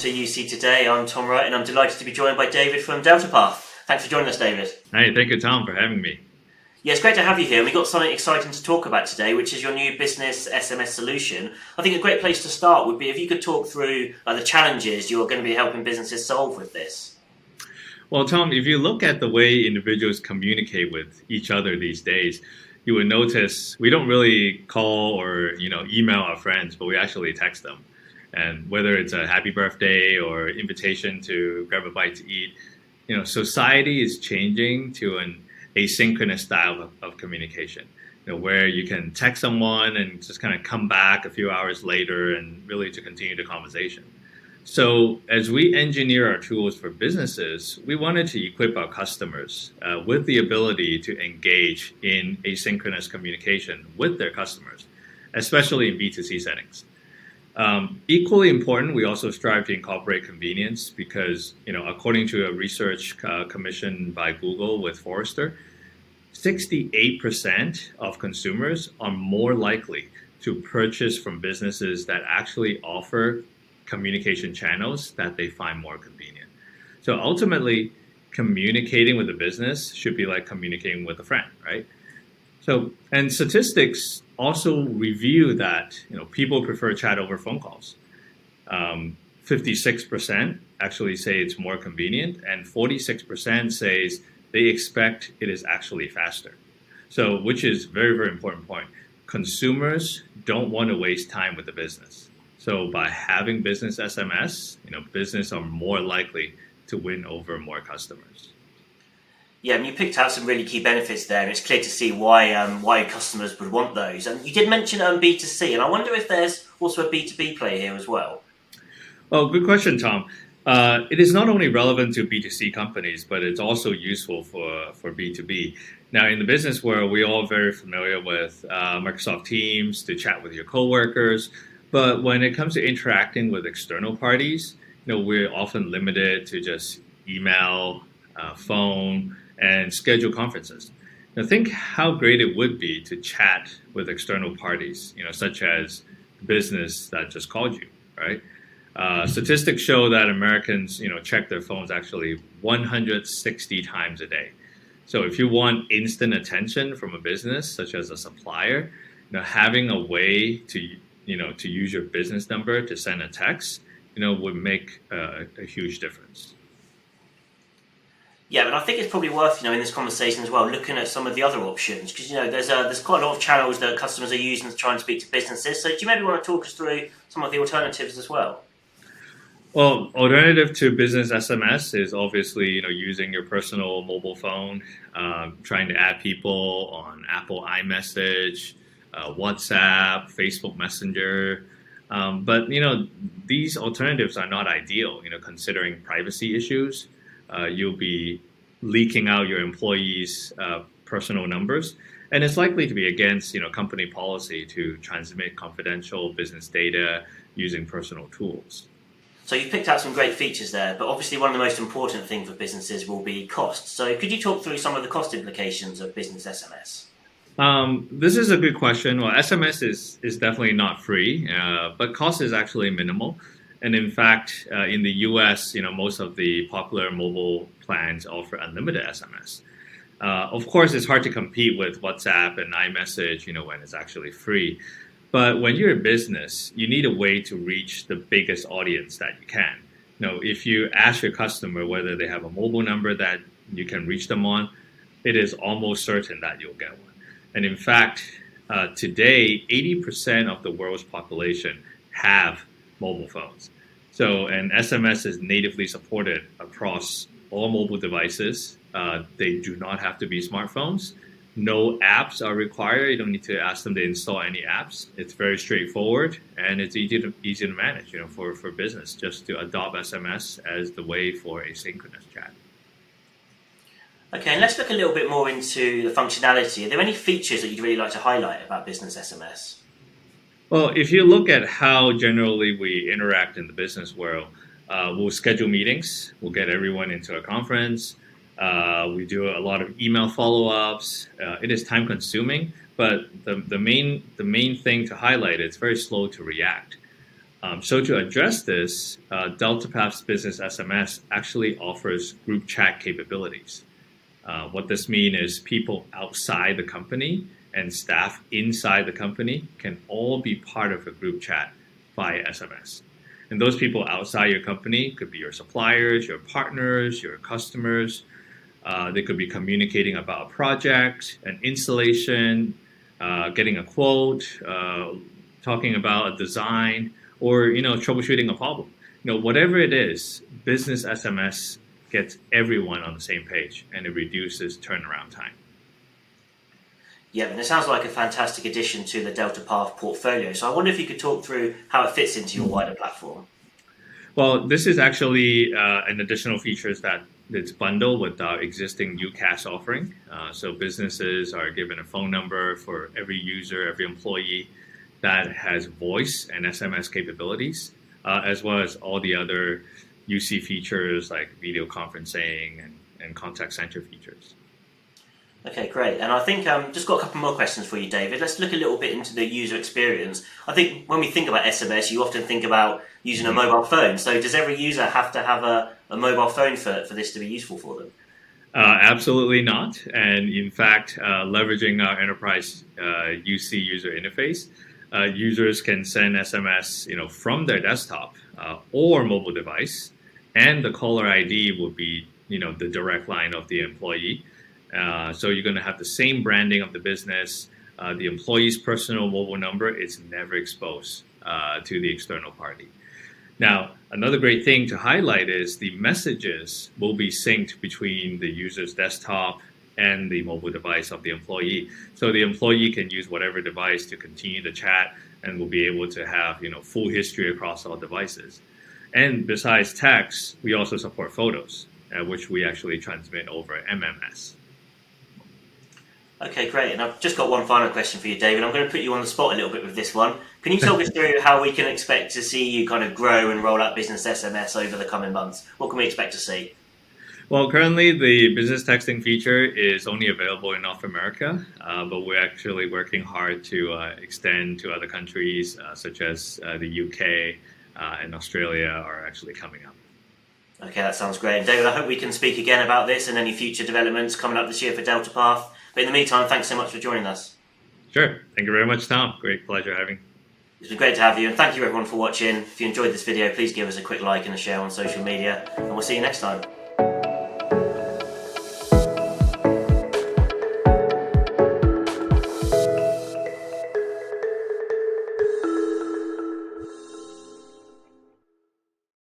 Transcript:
to UC Today. I'm Tom Wright and I'm delighted to be joined by David from DeltaPath. Thanks for joining us, David. Hey, thank you, Tom, for having me. Yeah, it's great to have you here. We've got something exciting to talk about today, which is your new business SMS solution. I think a great place to start would be if you could talk through uh, the challenges you're going to be helping businesses solve with this. Well, Tom, if you look at the way individuals communicate with each other these days, you would notice we don't really call or you know email our friends, but we actually text them. And whether it's a happy birthday or invitation to grab a bite to eat, you know, society is changing to an asynchronous style of, of communication. You know, where you can text someone and just kind of come back a few hours later and really to continue the conversation. So, as we engineer our tools for businesses, we wanted to equip our customers uh, with the ability to engage in asynchronous communication with their customers, especially in B2C settings. Um, equally important, we also strive to incorporate convenience because, you know, according to a research uh, commissioned by Google with Forrester, 68% of consumers are more likely to purchase from businesses that actually offer communication channels that they find more convenient. So ultimately, communicating with a business should be like communicating with a friend, right? So, and statistics also review that you know people prefer chat over phone calls. Um, 56% actually say it's more convenient, and 46% says they expect it is actually faster. So, which is very very important point. Consumers don't want to waste time with the business. So, by having business SMS, you know, business are more likely to win over more customers. Yeah, and you picked out some really key benefits there, and it's clear to see why um, why customers would want those. And you did mention um, B2C, and I wonder if there's also a B2B play here as well. Oh, good question, Tom. Uh, it is not only relevant to B2C companies, but it's also useful for, for B2B. Now, in the business world, we're all very familiar with uh, Microsoft Teams to chat with your coworkers. But when it comes to interacting with external parties, you know, we're often limited to just email, uh, phone, and schedule conferences. Now, think how great it would be to chat with external parties, you know, such as business that just called you, right? Uh, statistics show that Americans, you know, check their phones actually 160 times a day. So if you want instant attention from a business, such as a supplier, you know, having a way to, you know, to use your business number to send a text, you know, would make uh, a huge difference. Yeah, but I think it's probably worth you know in this conversation as well looking at some of the other options because you know there's a, there's quite a lot of channels that customers are using to try and speak to businesses. So do you maybe want to talk us through some of the alternatives as well? Well, alternative to business SMS is obviously you know using your personal mobile phone, um, trying to add people on Apple iMessage, uh, WhatsApp, Facebook Messenger. Um, but you know these alternatives are not ideal. You know considering privacy issues uh, you'll be leaking out your employees' uh, personal numbers, and it's likely to be against you know company policy to transmit confidential business data using personal tools. So you've picked out some great features there, but obviously one of the most important things for businesses will be cost. So could you talk through some of the cost implications of business SMS? Um, this is a good question. Well, SMS is is definitely not free, uh, but cost is actually minimal. And in fact, uh, in the US, you know, most of the popular mobile plans offer unlimited SMS. Uh, of course, it's hard to compete with WhatsApp and iMessage, you know, when it's actually free. But when you're a business, you need a way to reach the biggest audience that you can. You know, if you ask your customer whether they have a mobile number that you can reach them on, it is almost certain that you'll get one. And in fact, uh, today, 80% of the world's population have mobile phones. So, and SMS is natively supported across all mobile devices. Uh, they do not have to be smartphones. No apps are required. You don't need to ask them to install any apps. It's very straightforward and it's easy to easy to manage. You know, for for business, just to adopt SMS as the way for asynchronous chat. Okay, and let's look a little bit more into the functionality. Are there any features that you'd really like to highlight about business SMS? Well, if you look at how generally we interact in the business world, uh, we'll schedule meetings, we'll get everyone into a conference, uh, we do a lot of email follow-ups. Uh, it is time consuming, but the, the main the main thing to highlight is very slow to react. Um, so to address this, uh, DeltaPath's Business SMS actually offers group chat capabilities. Uh, what this means is people outside the company and staff inside the company can all be part of a group chat via SMS. And those people outside your company could be your suppliers, your partners, your customers. Uh, they could be communicating about a project, an installation, uh, getting a quote, uh, talking about a design, or you know troubleshooting a problem. You know whatever it is, business SMS gets everyone on the same page, and it reduces turnaround time. Yeah, and it sounds like a fantastic addition to the Delta Path portfolio. So I wonder if you could talk through how it fits into your wider platform. Well, this is actually uh, an additional features that it's bundled with our existing UCaaS offering. Uh, so businesses are given a phone number for every user, every employee that has voice and SMS capabilities, uh, as well as all the other UC features like video conferencing and, and contact center features. Okay, great. And I think um, just got a couple more questions for you, David. Let's look a little bit into the user experience. I think when we think about SMS, you often think about using a mobile phone. So does every user have to have a, a mobile phone for, for this to be useful for them? Uh, absolutely not. And in fact, uh, leveraging our enterprise uh, UC user interface, uh, users can send SMS, you know, from their desktop uh, or mobile device, and the caller ID will be, you know, the direct line of the employee. Uh, so you're going to have the same branding of the business. Uh, the employee's personal mobile number is never exposed uh, to the external party. Now, another great thing to highlight is the messages will be synced between the user's desktop and the mobile device of the employee. So the employee can use whatever device to continue the chat and will be able to have you know full history across all devices. And besides text, we also support photos, uh, which we actually transmit over MMS. Okay, great. And I've just got one final question for you, David. I'm going to put you on the spot a little bit with this one. Can you talk us through how we can expect to see you kind of grow and roll out business SMS over the coming months? What can we expect to see? Well, currently the business texting feature is only available in North America, uh, but we're actually working hard to uh, extend to other countries, uh, such as uh, the UK uh, and Australia are actually coming up. Okay, that sounds great. David, I hope we can speak again about this and any future developments coming up this year for Delta Path. But in the meantime, thanks so much for joining us. Sure. Thank you very much, Tom. Great pleasure having. It's been great to have you, and thank you everyone for watching. If you enjoyed this video, please give us a quick like and a share on social media, and we'll see you next time.